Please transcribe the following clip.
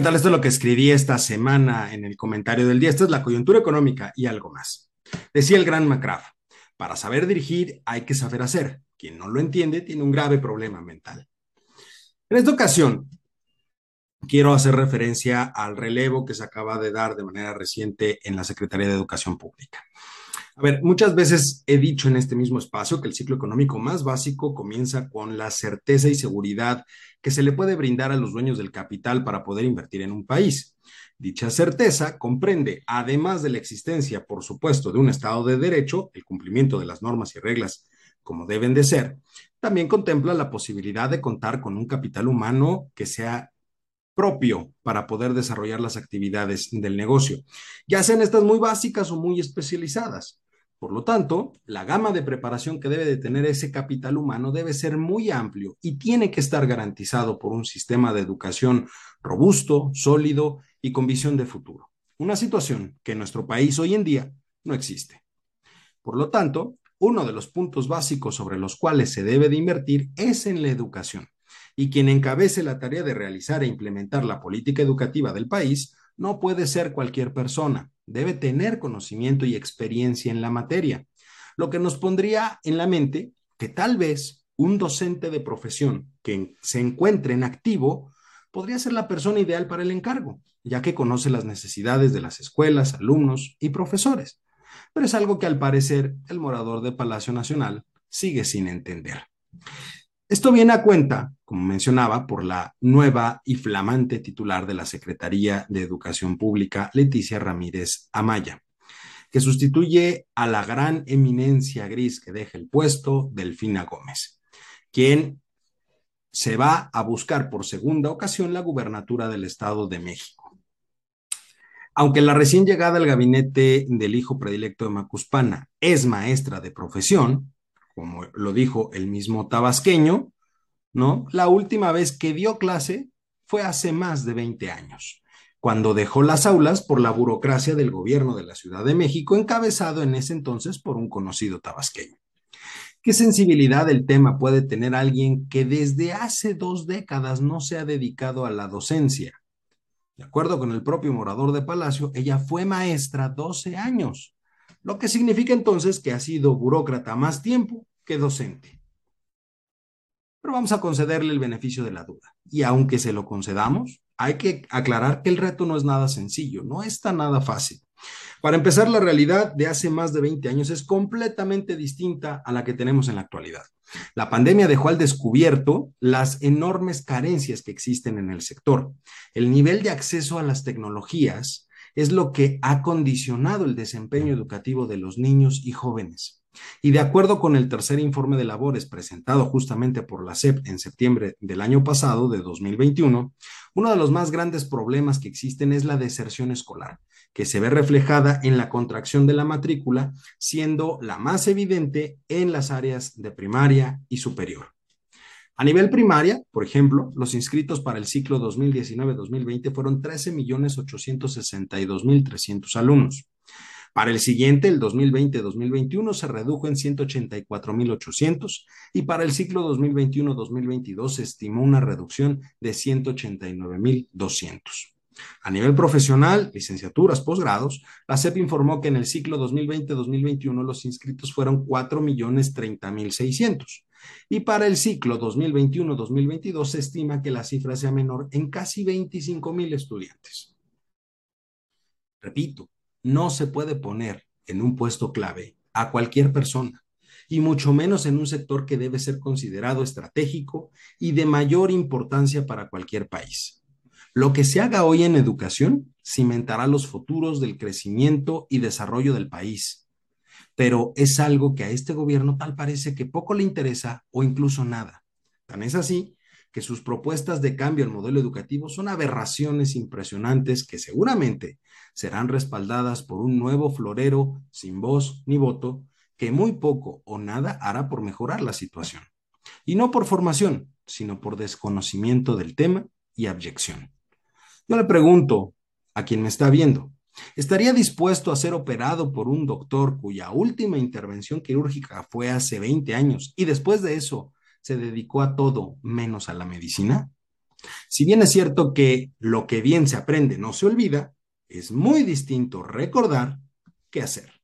tal? Esto es lo que escribí esta semana en el comentario del día. Esta es la coyuntura económica y algo más. Decía el gran McCraff, para saber dirigir hay que saber hacer. Quien no lo entiende tiene un grave problema mental. En esta ocasión, quiero hacer referencia al relevo que se acaba de dar de manera reciente en la Secretaría de Educación Pública. A ver, muchas veces he dicho en este mismo espacio que el ciclo económico más básico comienza con la certeza y seguridad que se le puede brindar a los dueños del capital para poder invertir en un país. Dicha certeza comprende, además de la existencia, por supuesto, de un Estado de Derecho, el cumplimiento de las normas y reglas como deben de ser, también contempla la posibilidad de contar con un capital humano que sea propio para poder desarrollar las actividades del negocio, ya sean estas muy básicas o muy especializadas. Por lo tanto, la gama de preparación que debe de tener ese capital humano debe ser muy amplio y tiene que estar garantizado por un sistema de educación robusto, sólido y con visión de futuro. Una situación que en nuestro país hoy en día no existe. Por lo tanto, uno de los puntos básicos sobre los cuales se debe de invertir es en la educación. Y quien encabece la tarea de realizar e implementar la política educativa del país no puede ser cualquier persona, debe tener conocimiento y experiencia en la materia, lo que nos pondría en la mente que tal vez un docente de profesión que se encuentre en activo podría ser la persona ideal para el encargo, ya que conoce las necesidades de las escuelas, alumnos y profesores. Pero es algo que al parecer el morador de Palacio Nacional sigue sin entender. Esto viene a cuenta, como mencionaba, por la nueva y flamante titular de la Secretaría de Educación Pública, Leticia Ramírez Amaya, que sustituye a la gran eminencia gris que deja el puesto, Delfina Gómez, quien se va a buscar por segunda ocasión la gubernatura del Estado de México. Aunque la recién llegada al gabinete del hijo predilecto de Macuspana es maestra de profesión, como lo dijo el mismo tabasqueño, ¿no? La última vez que dio clase fue hace más de 20 años, cuando dejó las aulas por la burocracia del gobierno de la Ciudad de México, encabezado en ese entonces por un conocido tabasqueño. ¿Qué sensibilidad del tema puede tener alguien que desde hace dos décadas no se ha dedicado a la docencia? De acuerdo con el propio morador de Palacio, ella fue maestra 12 años lo que significa entonces que ha sido burócrata más tiempo que docente. Pero vamos a concederle el beneficio de la duda. Y aunque se lo concedamos, hay que aclarar que el reto no es nada sencillo, no está nada fácil. Para empezar, la realidad de hace más de 20 años es completamente distinta a la que tenemos en la actualidad. La pandemia dejó al descubierto las enormes carencias que existen en el sector. El nivel de acceso a las tecnologías es lo que ha condicionado el desempeño educativo de los niños y jóvenes. Y de acuerdo con el tercer informe de labores presentado justamente por la SEP en septiembre del año pasado, de 2021, uno de los más grandes problemas que existen es la deserción escolar, que se ve reflejada en la contracción de la matrícula, siendo la más evidente en las áreas de primaria y superior. A nivel primaria, por ejemplo, los inscritos para el ciclo 2019-2020 fueron 13.862.300 alumnos. Para el siguiente, el 2020-2021, se redujo en 184.800 y para el ciclo 2021-2022 se estimó una reducción de 189.200. A nivel profesional, licenciaturas, posgrados, la CEP informó que en el ciclo 2020-2021 los inscritos fueron 4.030.600 y para el ciclo 2021-2022 se estima que la cifra sea menor en casi 25 mil estudiantes. Repito, no se puede poner en un puesto clave a cualquier persona, y mucho menos en un sector que debe ser considerado estratégico y de mayor importancia para cualquier país. Lo que se haga hoy en educación cimentará los futuros del crecimiento y desarrollo del país pero es algo que a este gobierno tal parece que poco le interesa o incluso nada. Tan es así que sus propuestas de cambio al modelo educativo son aberraciones impresionantes que seguramente serán respaldadas por un nuevo florero sin voz ni voto que muy poco o nada hará por mejorar la situación. Y no por formación, sino por desconocimiento del tema y abyección. Yo le pregunto a quien me está viendo, ¿Estaría dispuesto a ser operado por un doctor cuya última intervención quirúrgica fue hace 20 años y después de eso se dedicó a todo menos a la medicina? Si bien es cierto que lo que bien se aprende no se olvida, es muy distinto recordar que hacer.